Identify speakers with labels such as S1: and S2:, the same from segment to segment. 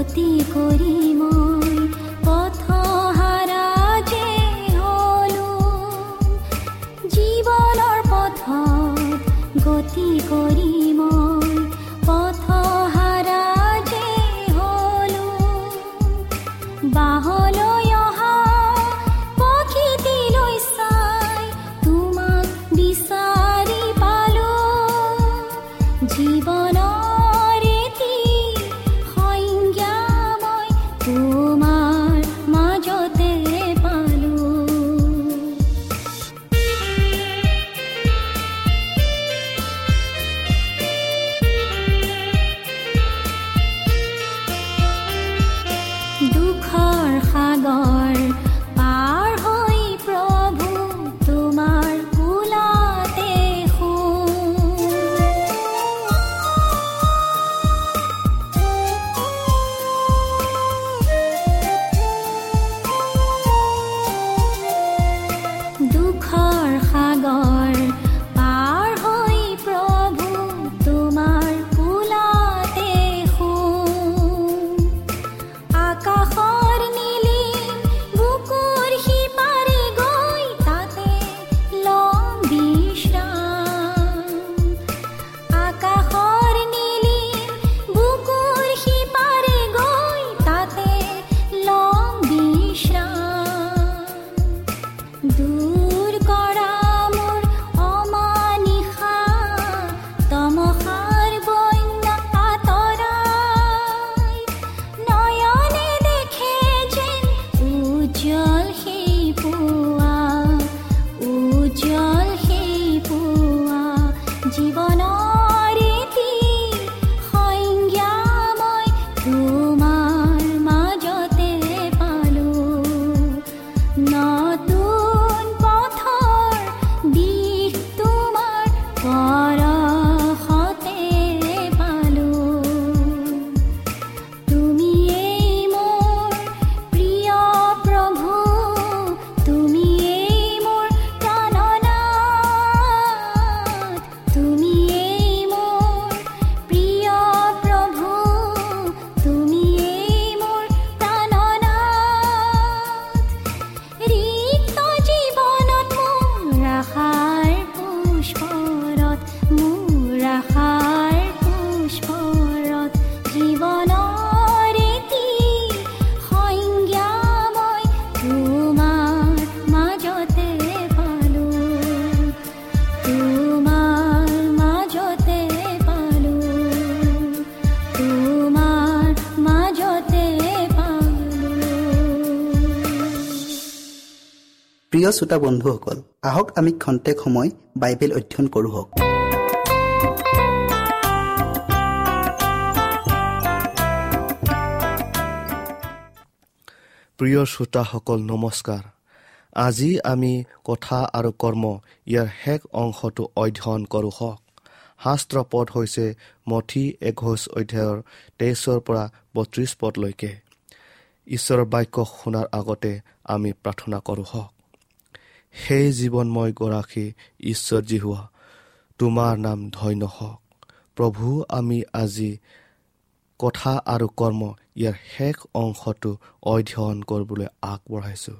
S1: ¡Guau, tí, co! প্ৰিয় শ্ৰোতা বন্ধুসকল আহক আমি খন্তেক সময় বাইবেল অধ্যয়ন কৰোঁ হওক।
S2: প্ৰিয় শ্ৰোতাসকল নমস্কাৰ। আজি আমি কথা আৰু কৰ্ম ইয়াৰ শেষ অংশটো অধ্যয়ন কৰোঁ হওক। শাস্ত্ৰ পদ হৈছে মঠি এঘোষ অধ্যায়ৰ তেইছৰ পৰা বত্ৰিছ পদলৈকে। ঈশ্বৰৰ বাক্য শুনাৰ আগতে আমি প্ৰাৰ্থনা কৰোঁ হওক। সেই জীৱনময় গৰাকী ঈশ্বৰ যি হোৱা তোমাৰ নাম ধন্য হওক। প্ৰভু আমি আজি কথা আৰু কৰ্ম ইয়াৰ শেষ অংশটো অধ্যয়ন কৰিবলৈ আগবঢ়াইছোঁ।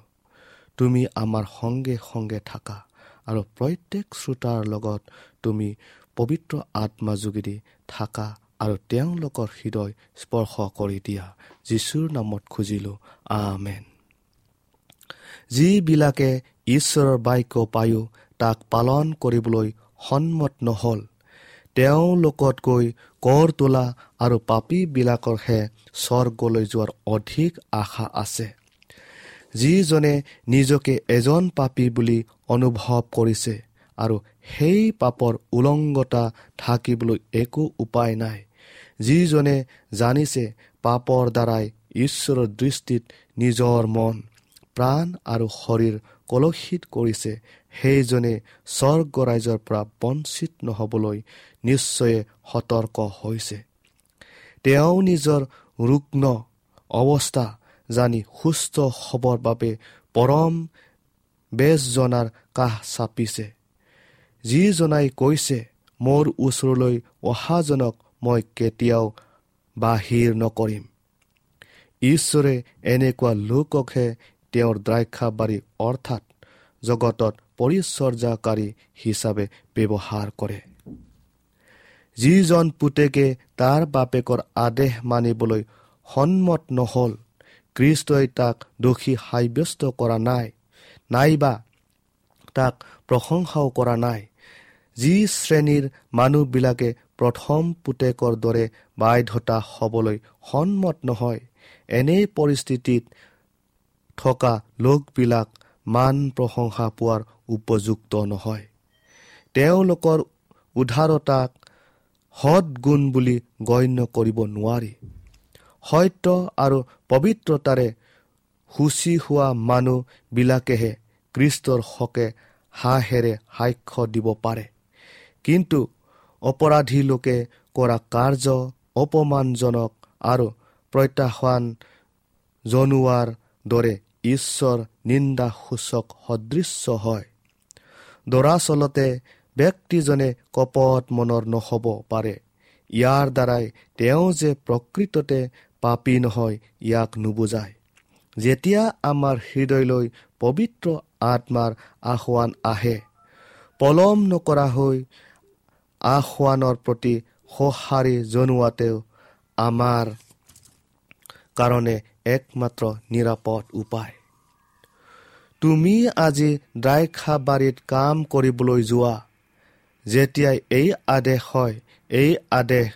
S2: তুমি আমাৰ সংগে সংগে থাকা আৰু প্ৰত্যেক শ্ৰোতাৰ লগত তুমি পবিত্ৰ আত্মা যোগেদি থাকা আৰু তেওঁলোকৰ হৃদয় স্পৰ্শ কৰি দিয়া। যীশুৰ নামত খুজিলোঁ আমেন। যিবিলাকে ঈশ্বৰৰ বাক্য পায়ো তাক পালন কৰিবলৈ সন্মত নহ'ল। তেওঁলোকতকৈ কৰ তোলা আৰু পাপীবিলাকৰহে স্বৰ্গলৈ যোৱাৰ অধিক আশা আছে। যিজনে নিজকে এজন পাপী বুলি অনুভৱ কৰিছে আৰু সেই পাপৰ উলংগতা থাকিবলৈ একো উপায় নাই। যিজনে জানিছে পাপৰ দ্বাৰাই ঈশ্বৰৰ দৃষ্টিত নিজৰ মন প্ৰাণ আৰু শৰীৰ কলসিত কৰিছে সেইজনে স্বৰ্গ ৰাইজৰ পৰা বঞ্চিত নহ'বলৈ নিশ্চয়ে সতৰ্ক হৈছে। তেওঁ নিজৰ ৰুগ্ন অৱস্থা জানি সুস্থ হ'বৰ বাবে পৰম বেজজনাৰ কাষ চাপিছে। যিজনাই কৈছে মোৰ ওচৰলৈ অহাজনক মই কেতিয়াও বাহিৰ নকৰিম। ঈশ্বৰে এনেকুৱা লোককহে তেওঁৰ দ্ৰাক্ষাবাৰী অৰ্থাৎ জগতত পৰিচৰ্যাকাৰী হিচাপে ব্যৱহাৰ কৰে। যিজন পুতেকে তাৰ বাপেকৰ আদেশ মানিবলৈ সন্মত নহ'ল কৃষ্টই তাক দোষী সাব্যস্ত কৰা নাই নাইবা তাক প্ৰশংসাও কৰা নাই। যি শ্ৰেণীৰ মানুহবিলাকে প্ৰথম পুতেকৰ দৰে বাধ্যতা হ'বলৈ সন্মত নহয় এনে পৰিস্থিতিত থকা লোকবিলাক মান প্ৰশংসা পোৱাৰ উপযুক্ত নহয়। তেওঁলোকৰ উদাৰতাক সৎগুণ বুলি গণ্য কৰিব নোৱাৰি। সত্য আৰু পবিত্ৰতাৰে সূচী হোৱা মানুহবিলাকেহে কৃষ্টৰ হকে হাঁহেৰে সাক্ষ্য দিব পাৰে। কিন্তু অপৰাধী লোকে কৰা কাৰ্য অপমানজনক আৰু প্ৰত্যাহ্বান জনোৱাৰ দৰে ঈশ্বৰ নিন্দাসূচক সদৃশ্য হয়। দৰাচলতে ব্যক্তিজনে কপট মনৰ নহ'ব পাৰে। ইয়াৰ দ্বাৰাই তেওঁ যে প্ৰকৃততে পাপী নহয় ইয়াক নুবুজায়। যেতিয়া আমাৰ হৃদয়লৈ পবিত্ৰ আত্মাৰ আসোৱান আহে পলম নকৰা হৈ আসোৱানৰ প্ৰতি সঁহাৰি জনোৱাতেও আমাৰ কাৰণে একমাত্ৰ নিৰাপদ উপায়। তুমি আজি দ্ৰাক্ষাবাৰীত কাম কৰিবলৈ যোৱা। যেতিয়াই এই আদেশ হয় এই আদেশ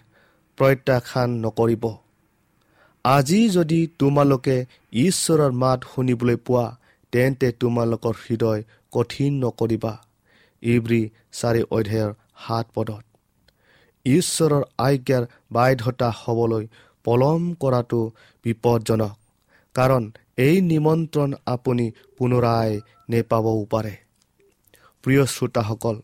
S2: প্ৰত্যাখ্যান নকৰিব। আজি যদি তোমালোকে ঈশ্বৰৰ মাত শুনিবলৈ পোৱা তেন্তে তোমালোকৰ হৃদয় কঠিন নকৰিবা। ইব্ৰী চাৰি অধ্যায়ৰ সাত পদত। ঈশ্বৰৰ আজ্ঞাৰ বাধ্যতা হ'বলৈ পলম কৰাটো বিপদজনক কাৰণ এই নিমন্ত্ৰণ আপুনি পুনৰাই নেপাবও পাৰে। প্ৰিয় শ্ৰোতাসকল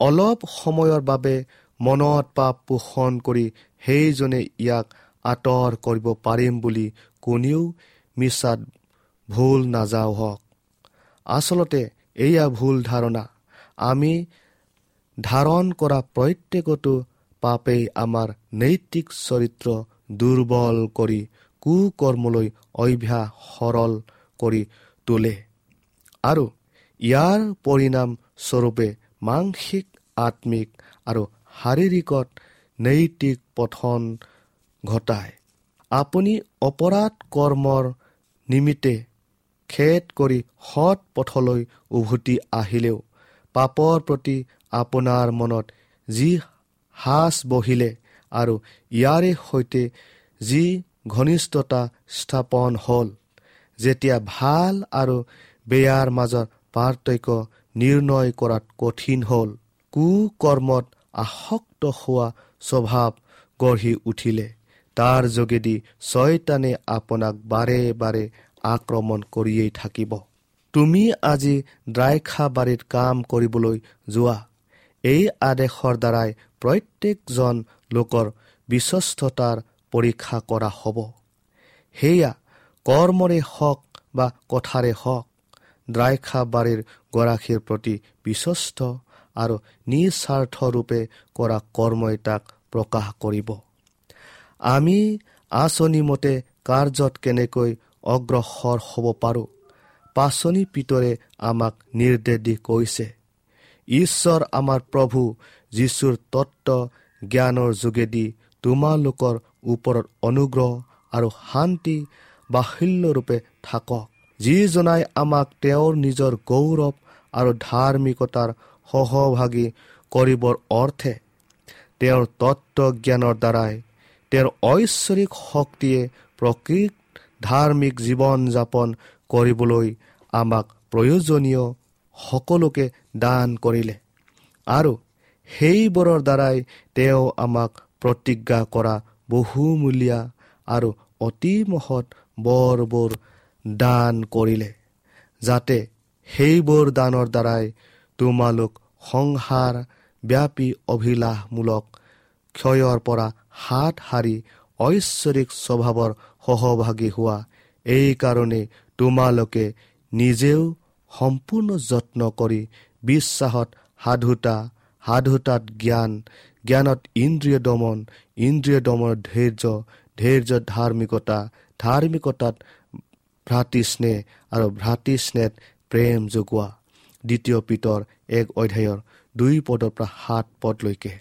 S2: অলপ সময়ৰ বাবে মনত পাপ পোষণ কৰি সেইজনে ইয়াক আঁতৰ কৰিব পাৰিম বুলি কোনেও মিছাত ভুল নাযাওঁ হওক। আচলতে এয়া ভুল ধাৰণা। আমি ধাৰণ কৰা প্ৰত্যেকটো পাপেই আমাৰ নৈতিক চৰিত্ৰ দুৰ্বল কৰি কুকৰ্মলৈ অভ্যাস সৰল কৰি তোলে। আৰু ইয়াৰ পৰিণাম স্বৰূপে মানসিক আত্মিক আৰু শাৰীৰিকত নৈতিক পঠন ঘটায়। আপুনি অপৰাধ কৰ্মৰ নিমিত্তে খেদ কৰি সৎ পথলৈ উভতি আহিলেও পাপৰ প্ৰতি আপোনাৰ মনত যি সাজ বহিলে আৰু ইয়াৰে সৈতে যি ঘনিষ্ঠতা স্থাপন হ'ল যেতিয়া ভাল আৰু বেয়াৰ মাজৰ পাৰ্থক্য নিৰ্ণয় কৰাত কঠিন হ'ল কুকৰ্মত আসক্ত হোৱা স্বভাৱ গঢ়ি উঠিলে। তাৰ যোগেদি ছয়তানে আপোনাক বাৰে বাৰে আক্ৰমণ কৰিয়েই থাকিব। তুমি আজি বাৰীত কাম কৰিবলৈ যোৱা। এই আদেশৰ দ্বাৰাই প্ৰত্যেকজন লোকৰ বিশ্বস্ততাৰ পৰীক্ষা কৰা হ'ব। সেয়া কৰ্মৰে হওক বা কথাৰে হওক ড্ৰাইখা বাৰীৰ গৰাকীৰ প্ৰতি বিশ্বস্ত আৰু নিস্বাৰ্থৰূপে কৰা কৰ্মই তাক প্ৰকাশ কৰিব। আমি আঁচনিমতে কাৰ্যত কেনেকৈ অগ্ৰসৰ হ'ব পাৰোঁ পাচনি পিতৰে আমাক নিৰ্দেশ দি কৈছে। ঈশ্বৰ আমাৰ প্ৰভু যীশুৰ তত্ত্ব জ্ঞানৰ যোগেদি তোমালোকৰ ওপৰত অনুগ্ৰহ আৰু শান্তি বাহুল্যৰূপে থাকক যিজনাই আমাক তেওঁৰ নিজৰ গৌৰৱ আৰু ধাৰ্মিকতাৰ সহভাগী কৰিবৰ অৰ্থে তেওঁৰ তত্ত্ব জ্ঞানৰ দ্বাৰাই তেওঁৰ ঐশ্বৰিক শক্তিয়ে প্ৰকৃত ধাৰ্মিক জীৱন যাপন কৰিবলৈ আমাক প্ৰয়োজনীয় সকলোকে দান কৰিলে। আৰু সেইবোৰৰ দ্বাৰাই তেওঁ আমাক প্ৰতিজ্ঞা কৰা বহুমূলীয়া আৰু অতি মহৎ বৰবোৰ দান কৰিলে যাতে সেইবোৰ দানৰ দ্বাৰাই তোমালোক সংসাৰ ব্যাপী অভিলাষমূলক ক্ষয়ৰ পৰা হাত সাৰি ঐশ্বৰিক স্বভাৱৰ সহভাগী হোৱা। এইকাৰণে তোমালোকে নিজেও সম্পূৰ্ণ যত্ন কৰি বিশ্বাসত সাধুতা সাধুতাত জ্ঞান জ্ঞানত ইন্দ্ৰিয় দমন ইন্দ্ৰিয় দমনৰ ধৈৰ্য ধৈৰ্যত ধাৰ্মিকতা ধাৰ্মিকতাত ভ্ৰাতৃস্নেহ আৰু ভ্ৰাতৃস্নেহ প্ৰেম যোগোৱা দ্বিতীয় পিতৰ এক অধ্যায়ৰ দুই পদৰ পৰা সাত পদলৈকে।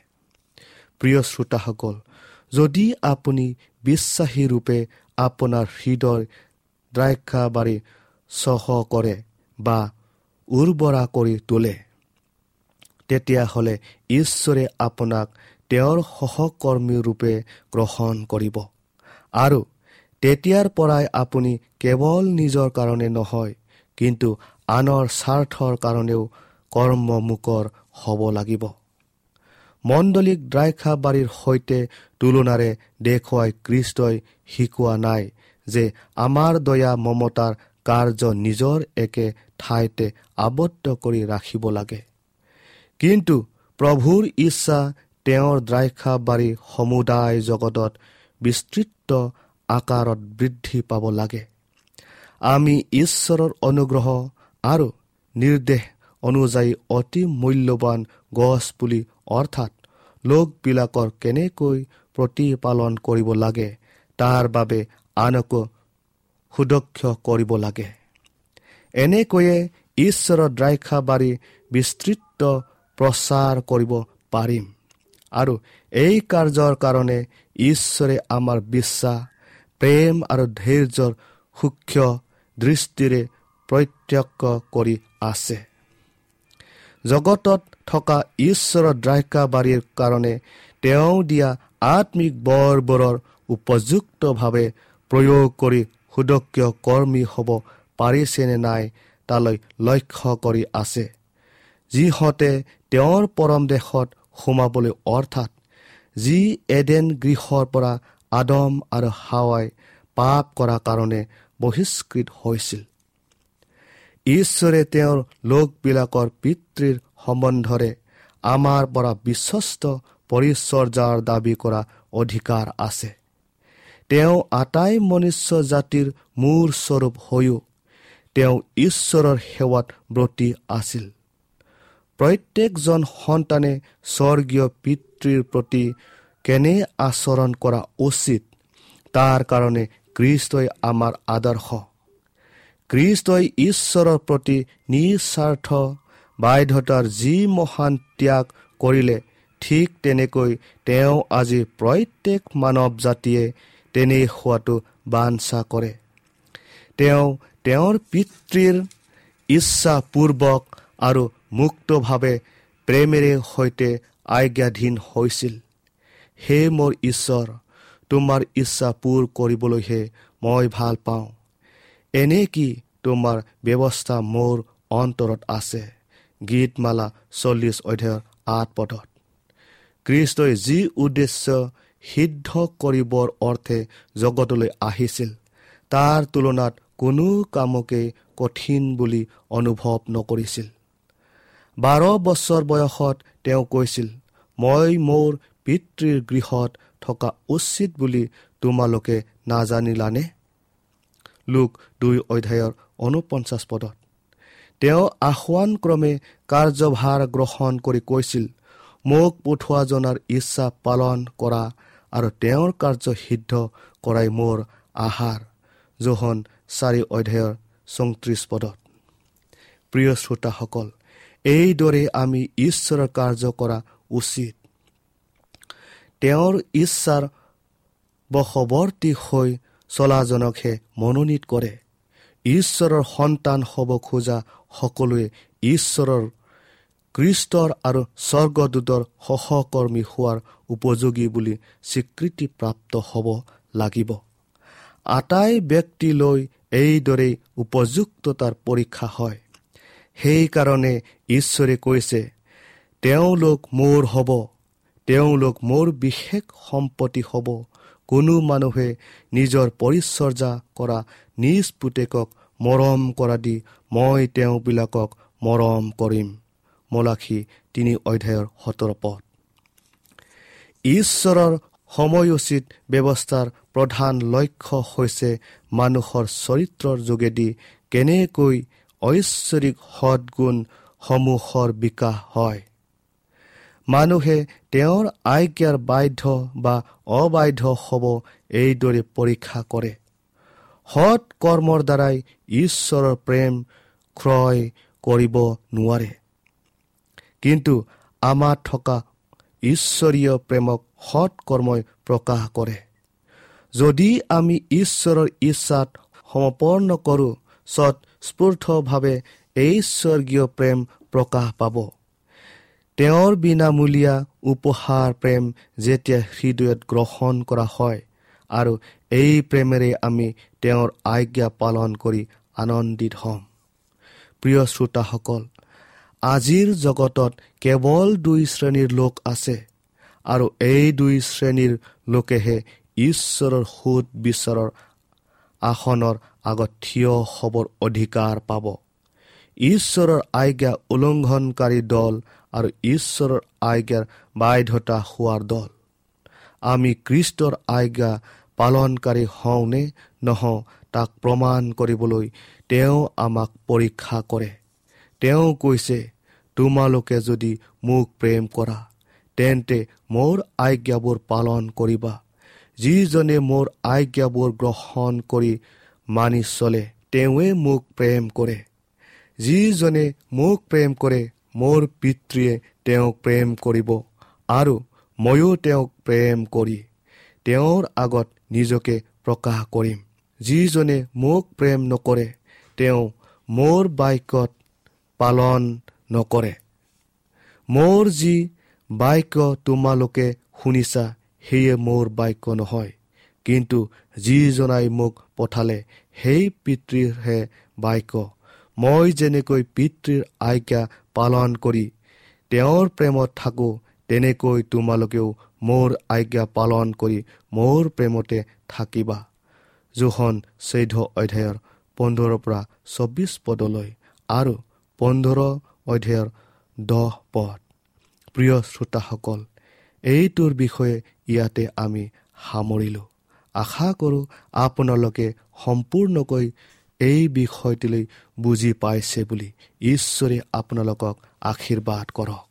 S2: প্ৰিয় শ্ৰোতাসকল যদি আপুনি বিশ্বাসী ৰূপে আপোনাৰ হৃদয় দ্ৰাক্ষাবাৰী চহ কৰে বা উৰ্বৰা কৰি তোলে। তেতিয়াহ'লে ঈশ্বৰে আপোনাক তেওঁৰ সহকৰ্মী ৰূপে গ্ৰহণ কৰিব। আৰু তেতিয়াৰ পৰাই আপুনি কেৱল নিজৰ কাৰণে নহয় কিন্তু আনৰ স্বাৰ্থৰ কাৰণেও কৰ্মমুখৰ হ'ব লাগিব। মণ্ডলিক দ্ৰাক্ষাবাৰীৰ সৈতে তুলনাৰে দেখুৱাই কৃষ্টই শিকোৱা নাই যে আমাৰ দয়া মমতাৰ কাৰ্য নিজৰ একে ঠাইতে আবদ্ধ কৰি ৰাখিব লাগে। কিন্তু প্ৰভুৰ ইচ্ছা তেওঁৰ দ্ৰাক্ষাবাৰী সমুদায় জগতত বিস্তৃত আকাৰত বৃদ্ধি পাব লাগে। আমি ঈশ্বৰৰ অনুগ্ৰহ আৰু নিৰ্দেশ অনুযায়ী অতি মূল্যৱান গছ পুলি অৰ্থাৎ লোকবিলাকৰ কেনেকৈ প্ৰতিপালন কৰিব লাগে তাৰ বাবে আনকো সুদক্ষ কৰিব লাগে। এনেকৈয়ে ঈশ্বৰৰ দ্ৰাক্ষাবাৰী বিস্তৃত প্ৰচাৰ কৰিব পাৰিম। আৰু এই কাৰ্যৰ কাৰণে ঈশ্বৰে আমাৰ বিশ্বাস প্ৰেম আৰু ধৈৰ্যৰ সূক্ষ্ম দৃষ্টিৰে প্ৰত্যক্ষ কৰি আছে। জগতত থকা ঈশ্বৰৰ দ্ৰাক্ষাবাৰীৰ কাৰণে তেওঁ দিয়া আত্মিক বৰবোৰৰ উপযুক্তভাৱে প্ৰয়োগ কৰি সুদক্ষ কৰ্মী হ'ব পাৰিছেনে নাই তালৈ লক্ষ্য কৰি আছে। যিহঁতে তেওঁৰ পৰম দেশত সোমাবলৈ অৰ্থাৎ যি এডেন গৃহৰ পৰা আদম আৰু হাৱাই পাপ কৰাৰ কাৰণে বহিষ্কৃত হৈছিল। ঈশ্বৰে তেওঁৰ লোকবিলাকৰ পিতৃৰ সম্বন্ধৰে আমাৰ পৰা বিশ্বস্ত পৰিচৰ্যাৰ দাবী কৰা অধিকাৰ আছে। তেওঁ আটাই মনুষ্য জাতিৰ মূৰ স্বৰূপ হৈও তেওঁ ঈশ্বৰৰ সেৱাত ব্ৰতী আছিল। প্ৰত্যেকজন সন্তানে স্বৰ্গীয় পিতৃৰ প্ৰতি কেনে আচৰণ কৰা উচিত? তাৰ কাৰণে কৃষ্টই আমাৰ আদৰ্শ। কৃষ্টই ঈশ্বৰৰ প্ৰতি নিস্বাৰ্থ বাধ্যতাৰ যি মহান ত্যাগ কৰিলে ঠিক তেনেকৈ তেওঁ আজি প্ৰত্যেক মানৱ জাতিয়ে তেনে হোৱাটো বাঞ্ছা কৰে। তেওঁ তেওঁৰ পিতৃৰ ইচ্ছাপূৰ্বক আৰু মুক্তভাৱে প্ৰেমেৰে সৈতে আজ্ঞাধীন হৈছিল। হে মোৰ ঈশ্বৰ তোমাৰ ইচ্ছা পূৰ কৰিবলৈহে মই ভাল পাওঁ। এনে কি তোমাৰ ব্যৱস্থা মোৰ অন্তৰত আছে? গীতমালা চল্লিছ অধ্যায়ৰ আঠ পদত। কৃষ্টই যি উদ্দেশ্য সিদ্ধ কৰিবৰ অৰ্থে জগতলৈ আহিছিল তাৰ তুলনাত কোনো কামকে কঠিন বুলি অনুভৱ নকৰিছিল। বাৰ বছৰ বয়সত তেওঁ কৈছিল মই মোৰ পিতৃৰ গৃহত থকা উচিত বুলি তোমালোকে নাজানিলানে? লোক দুই অধ্যায়ৰ ঊনপঞ্চাছ পদত। তেওঁ আহ্বানক্ৰমে কাৰ্যভাৰ গ্ৰহণ কৰি কৈছিল মোক পঠোৱা জনাৰ ইচ্ছা পালন কৰা আৰু তেওঁৰ কাৰ্য সিদ্ধ কৰাই মোৰ আহাৰ। জোহন চাৰি অধ্যায়ৰ চৌত্ৰিছ পদত। প্ৰিয় শ্ৰোতাসকল এইদৰে আমি ঈশ্বৰৰ কাৰ্য কৰা উচিত। তেওঁৰ ইচ্ছাৰ বশৱৰ্তী হৈ চলাজনকহে মনোনীত কৰে। ঈশ্বৰৰ সন্তান হ'ব খোজা সকলোৱে ঈশ্বৰৰ কৃষ্টৰ আৰু স্বৰ্গদূতৰ সহকৰ্মী হোৱাৰ উপযোগী বুলি স্বীকৃতিপ্ৰাপ্ত হ'ব লাগিব। আটাই ব্যক্তিলৈ এইদৰেই উপযুক্ততাৰ পৰীক্ষা হয়। সেইকাৰণে ঈশ্বৰে কৈছে তেওঁলোক মোৰ হ'ব তেওঁলোক মোৰ বিশেষ সম্পত্তি হ'ব। কোনো মানুহে নিজৰ পৰিচৰ্যা কৰা নিজ পুতেকক মৰম কৰা দি মই তেওঁবিলাকক মৰম কৰিম। মলাখী তিনি অধ্যায়ৰ সোতৰ পদ। ঈশ্বৰৰ সময়োচিত ব্যৱস্থাৰ প্ৰধান লক্ষ্য হৈছে মানুহৰ চৰিত্ৰৰ যোগেদি কেনেকৈ ঐশ্বৰিক সদগুণসমূহৰ বিকাশ হয়। মানুহে তেওঁৰ আজ্ঞাৰ বাধ্য বা অবাধ্য হ'ব এইদৰে পৰীক্ষা কৰে। সৎ কৰ্মৰ দ্বাৰাই ঈশ্বৰৰ প্ৰেম ক্ৰয় কৰিব নোৱাৰে। কিন্তু আমাৰ থকা ঈশ্বৰীয় প্ৰেমক সৎ কৰ্মই প্ৰকাশ কৰে। যদি আমি ঈশ্বৰৰ ইচ্ছাত সমৰ্পণ কৰোঁ স্বতঃস্ফূৰ্তভাৱে স্বৰ্গীয় প্ৰেম প্ৰকাশ পাব। তেওঁৰ বিনামূলীয়া উপহাৰ প্ৰেম যেতিয়া হৃদয়ত গ্ৰহণ কৰা হয় আৰু এই প্ৰেমেৰে আমি তেওঁৰ আজ্ঞা পালন কৰি আনন্দিত হ'ম। প্ৰিয় শ্ৰোতাসকল আজিৰ জগতত কেৱল দুই শ্ৰেণীৰ লোক আছে আৰু এই দুই শ্ৰেণীৰ লোকেহে ঈশ্বৰৰ সুদ বিচাৰৰ আসনৰ আগত থিয় হ'বৰ অধিকাৰ পাব। ঈশ্বৰৰ আজ্ঞা উলংঘনকাৰী দল আৰু ঈশ্বৰৰ আজ্ঞাৰ বাধ্যতা হোৱাৰ দল। আমি কৃষ্টৰ আজ্ঞা পালনকাৰী হওঁনে নহওঁ তাক প্ৰমাণ কৰিবলৈ তেওঁ আমাক পৰীক্ষা কৰে। তেওঁ কৈছে তোমালোকে যদি মোক প্ৰেম কৰা তেন্তে মোৰ আজ্ঞাবোৰ পালন কৰিবা। যিজনে মোৰ আজ্ঞাবোৰ গ্ৰহণ কৰি মানি চলে তেওঁৱে মোক প্ৰেম কৰে। যিজনে মোক প্ৰেম কৰে মোৰ পিতৃয়ে তেওঁক প্ৰেম কৰিব আৰু ময়ো তেওঁক প্ৰেম কৰি তেওঁৰ আগত নিজকে প্ৰকাশ কৰিম। যিজনে মোক প্ৰেম নকৰে তেওঁ মোৰ বাক্যত পালন নকৰে। মোৰ যি বাক্য তোমালোকে শুনিছা সেয়ে মোৰ বাক্য নহয়। কিন্তু যিজনাই মোক পঠালে সেই পিতৃৰহে বাক্য। মই যেনেকৈ পিতৃৰ আজ্ঞা পালন কৰি তেওঁৰ প্ৰেমত থাকোঁ তেনেকৈ তোমালোকেও মোৰ আজ্ঞা পালন কৰি মোৰ প্ৰেমতে থাকিবা। জোখন চৈধ্য অধ্যায়ৰ পোন্ধৰৰ পৰা চৌবিছ পদলৈ। আৰু পোন্ধৰ অধ্যায়ৰ দহ পদ। প্ৰিয় শ্ৰোতাসকল এইটোৰ বিষয়ে ইয়াতে আমি সামৰিলোঁ। আশা কৰোঁ আপোনালোকে সম্পূৰ্ণকৈ এই বিষয়টোলৈ বুজি পাইছে বুলি ঈশ্বৰে আপোনালোকক আশীৰ্বাদ কৰক।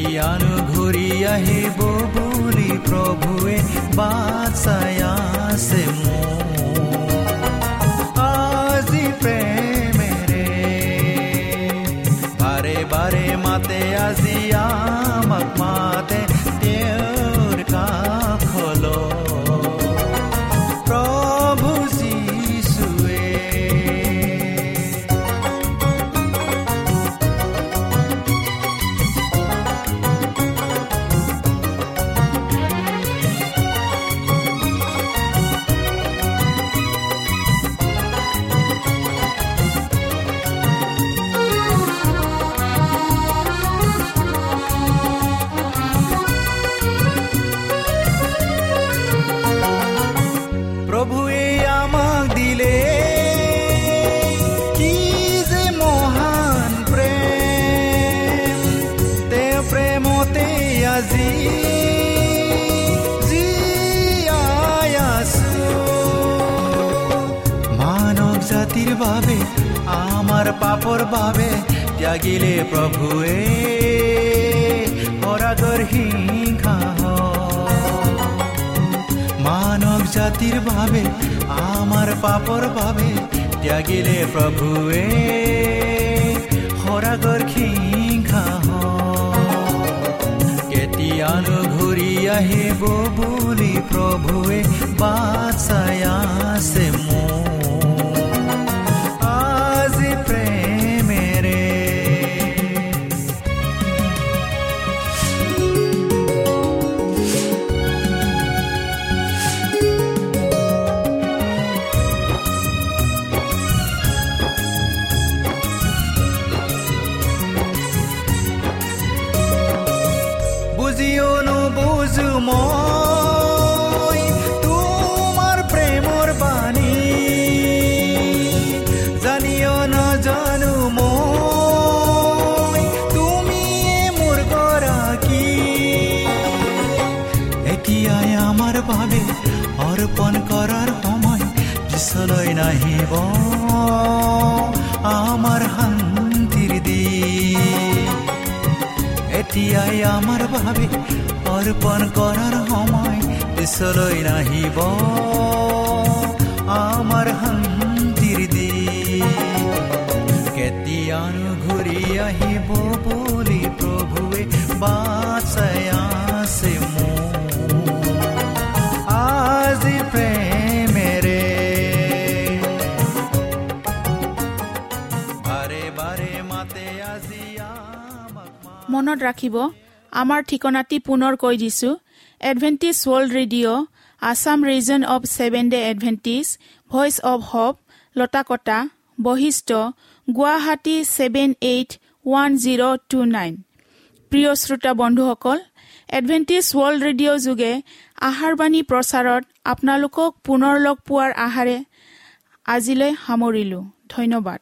S3: কেতিয়ানো ঘূৰি আহিব বুলি প্ৰভুৱে বাচাই আছে মোক জাতিৰ বাবে আমাৰ পাপৰ বাবে ত্যাগিলে প্ৰভুৱে পৰাগৰ হিংসা। মানৱ জাতিৰ বাবে আমাৰ পাপৰ বাবে ত্যাগিলে প্ৰভুৱে সৰাগৰ সিংহা কেতিয়ানো ঘূৰি আহিব বুলি প্ৰভুৱে বাচাই আছে ঘূৰি আহিব বুলি প্ৰভুৱে মোক আজি প্ৰেমেৰে
S4: মনত ৰাখিব আমাৰ ঠিকনাটি পুনৰ কৈ দিছো। Adventist world radio' Assam region of seven day Adventist voice of হব Lotakota Basistha Guwahati seven eight one zero' two nine প্ৰিয় শ্ৰোতা বন্ধুসকল এডভেণ্টিজ ৱৰ্ল্ড ৰেডিঅ' যোগে আহাৰবাণী প্ৰচাৰত আপোনালোকক পুনৰ লগ পোৱাৰ আহাৰে আজিলৈ সামৰিলোঁ। ধন্যবাদ।